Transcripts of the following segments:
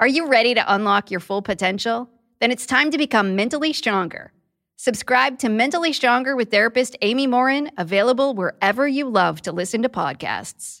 Are you ready to unlock your full potential? Then it's time to become mentally stronger. Subscribe to Mentally Stronger with therapist Amy Morin, available wherever you love to listen to podcasts.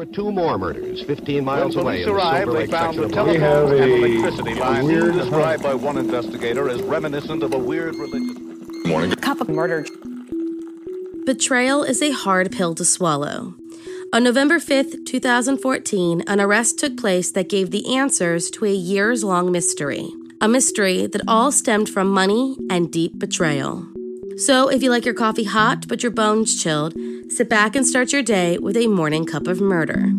There were two more murders 15 miles when away police in arrived, they found the of We telephone have and a electricity line weird described by one investigator as reminiscent of a weird religious. cup of murder. Betrayal is a hard pill to swallow. On November 5th, 2014, an arrest took place that gave the answers to a years long mystery. A mystery that all stemmed from money and deep betrayal. So, if you like your coffee hot but your bones chilled, sit back and start your day with a morning cup of murder.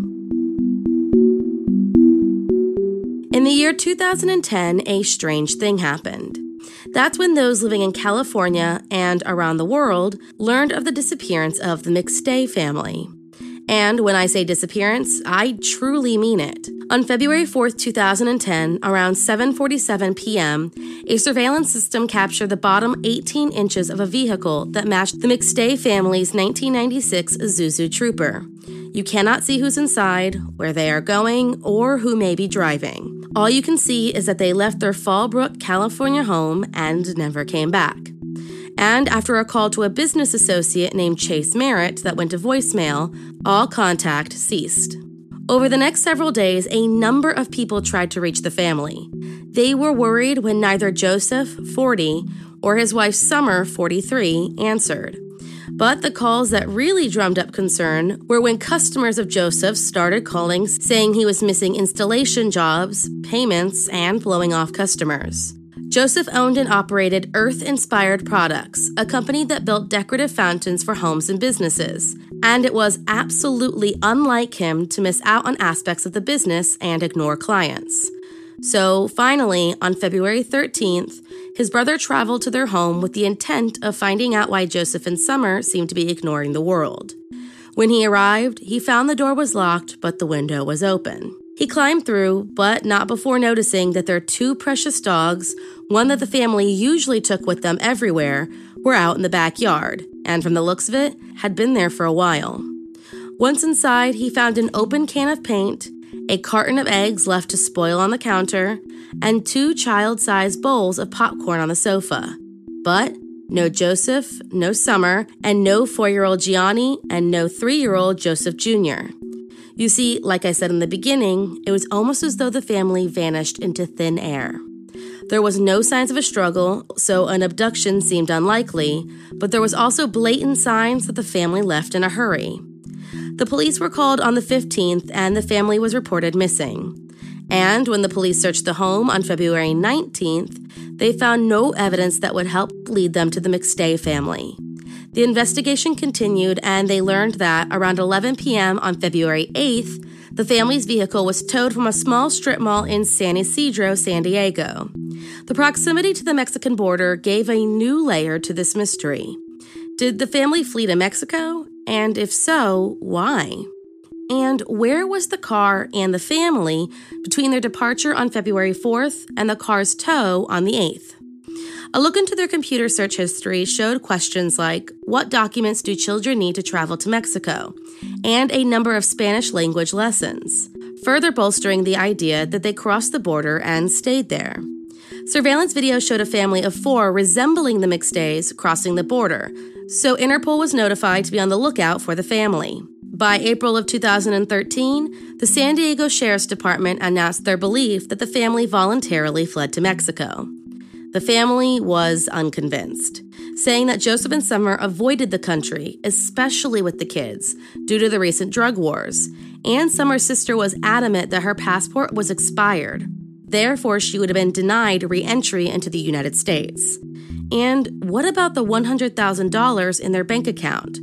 In the year 2010, a strange thing happened. That's when those living in California and around the world learned of the disappearance of the McStay family. And when I say disappearance, I truly mean it. On February 4th, 2010, around 7:47 p.m., a surveillance system captured the bottom 18 inches of a vehicle that matched the McStay family's 1996 Isuzu Trooper. You cannot see who's inside, where they are going, or who may be driving. All you can see is that they left their Fallbrook, California home and never came back. And after a call to a business associate named Chase Merritt that went to voicemail, all contact ceased. Over the next several days, a number of people tried to reach the family. They were worried when neither Joseph, 40, or his wife Summer, 43, answered. But the calls that really drummed up concern were when customers of Joseph started calling saying he was missing installation jobs, payments, and blowing off customers. Joseph owned and operated Earth Inspired Products, a company that built decorative fountains for homes and businesses. And it was absolutely unlike him to miss out on aspects of the business and ignore clients. So finally, on February 13th, his brother traveled to their home with the intent of finding out why Joseph and Summer seemed to be ignoring the world. When he arrived, he found the door was locked, but the window was open. He climbed through, but not before noticing that their two precious dogs, one that the family usually took with them everywhere, were out in the backyard, and from the looks of it, had been there for a while. Once inside, he found an open can of paint, a carton of eggs left to spoil on the counter, and two child sized bowls of popcorn on the sofa. But no Joseph, no Summer, and no four year old Gianni, and no three year old Joseph Jr. You see, like I said in the beginning, it was almost as though the family vanished into thin air. There was no signs of a struggle, so an abduction seemed unlikely, but there was also blatant signs that the family left in a hurry. The police were called on the 15th and the family was reported missing. And when the police searched the home on February 19th, they found no evidence that would help lead them to the McStay family. The investigation continued, and they learned that around 11 p.m. on February 8th, the family's vehicle was towed from a small strip mall in San Ysidro, San Diego. The proximity to the Mexican border gave a new layer to this mystery. Did the family flee to Mexico? And if so, why? And where was the car and the family between their departure on February 4th and the car's tow on the 8th? A look into their computer search history showed questions like What documents do children need to travel to Mexico? and a number of Spanish language lessons, further bolstering the idea that they crossed the border and stayed there. Surveillance video showed a family of four resembling the McStays crossing the border, so Interpol was notified to be on the lookout for the family. By April of 2013, the San Diego Sheriff's Department announced their belief that the family voluntarily fled to Mexico. The family was unconvinced, saying that Joseph and Summer avoided the country, especially with the kids, due to the recent drug wars. And Summer's sister was adamant that her passport was expired. Therefore, she would have been denied re entry into the United States. And what about the $100,000 in their bank account?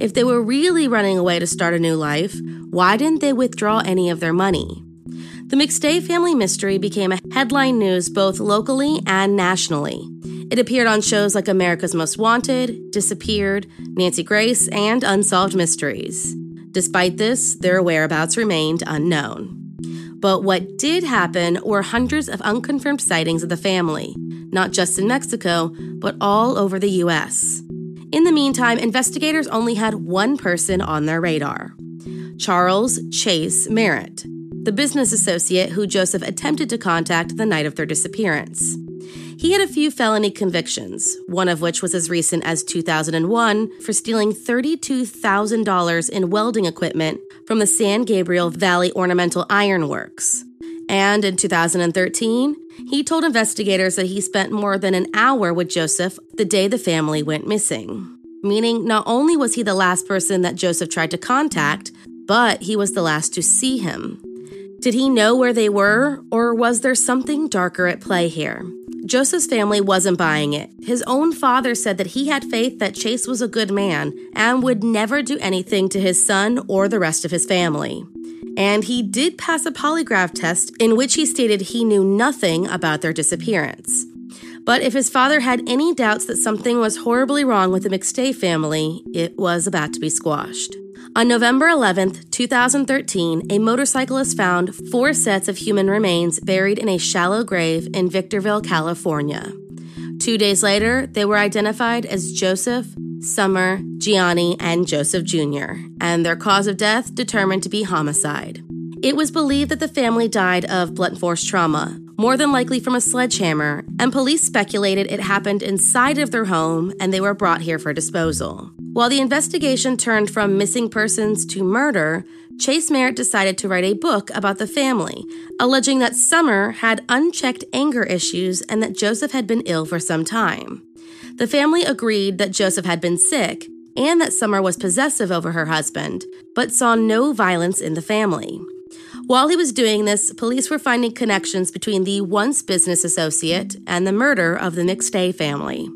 If they were really running away to start a new life, why didn't they withdraw any of their money? The McStay family mystery became a headline news both locally and nationally. It appeared on shows like America's Most Wanted, Disappeared, Nancy Grace, and Unsolved Mysteries. Despite this, their whereabouts remained unknown. But what did happen were hundreds of unconfirmed sightings of the family, not just in Mexico, but all over the U.S. In the meantime, investigators only had one person on their radar Charles Chase Merritt, the business associate who Joseph attempted to contact the night of their disappearance. He had a few felony convictions, one of which was as recent as 2001 for stealing $32,000 in welding equipment from the San Gabriel Valley Ornamental Iron Works. And in 2013, he told investigators that he spent more than an hour with Joseph the day the family went missing. Meaning, not only was he the last person that Joseph tried to contact, but he was the last to see him. Did he know where they were, or was there something darker at play here? Joseph's family wasn't buying it. His own father said that he had faith that Chase was a good man and would never do anything to his son or the rest of his family. And he did pass a polygraph test in which he stated he knew nothing about their disappearance. But if his father had any doubts that something was horribly wrong with the McStay family, it was about to be squashed. On November 11, 2013, a motorcyclist found four sets of human remains buried in a shallow grave in Victorville, California. Two days later, they were identified as Joseph, Summer, Gianni, and Joseph Jr., and their cause of death determined to be homicide. It was believed that the family died of blunt force trauma, more than likely from a sledgehammer, and police speculated it happened inside of their home and they were brought here for disposal. While the investigation turned from missing persons to murder, Chase Merritt decided to write a book about the family, alleging that Summer had unchecked anger issues and that Joseph had been ill for some time. The family agreed that Joseph had been sick and that Summer was possessive over her husband, but saw no violence in the family. While he was doing this, police were finding connections between the once business associate and the murder of the McStay family.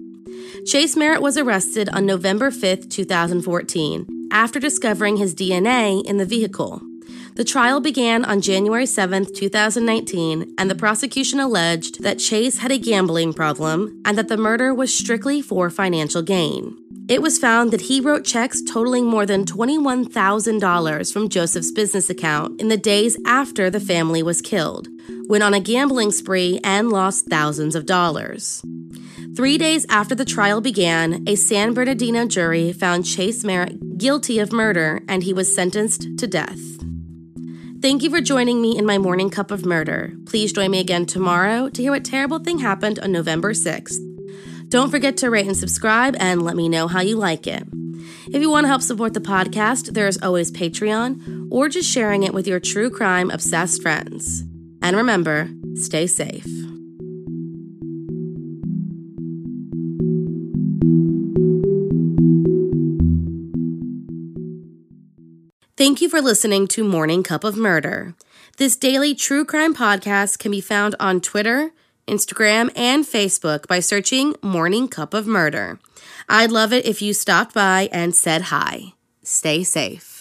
Chase Merritt was arrested on November 5, 2014, after discovering his DNA in the vehicle. The trial began on January 7, 2019, and the prosecution alleged that Chase had a gambling problem and that the murder was strictly for financial gain. It was found that he wrote checks totaling more than $21,000 from Joseph's business account in the days after the family was killed, went on a gambling spree, and lost thousands of dollars. Three days after the trial began, a San Bernardino jury found Chase Merritt guilty of murder and he was sentenced to death. Thank you for joining me in my morning cup of murder. Please join me again tomorrow to hear what terrible thing happened on November 6th. Don't forget to rate and subscribe and let me know how you like it. If you want to help support the podcast, there is always Patreon or just sharing it with your true crime obsessed friends. And remember, stay safe. Thank you for listening to Morning Cup of Murder. This daily true crime podcast can be found on Twitter, Instagram, and Facebook by searching Morning Cup of Murder. I'd love it if you stopped by and said hi. Stay safe.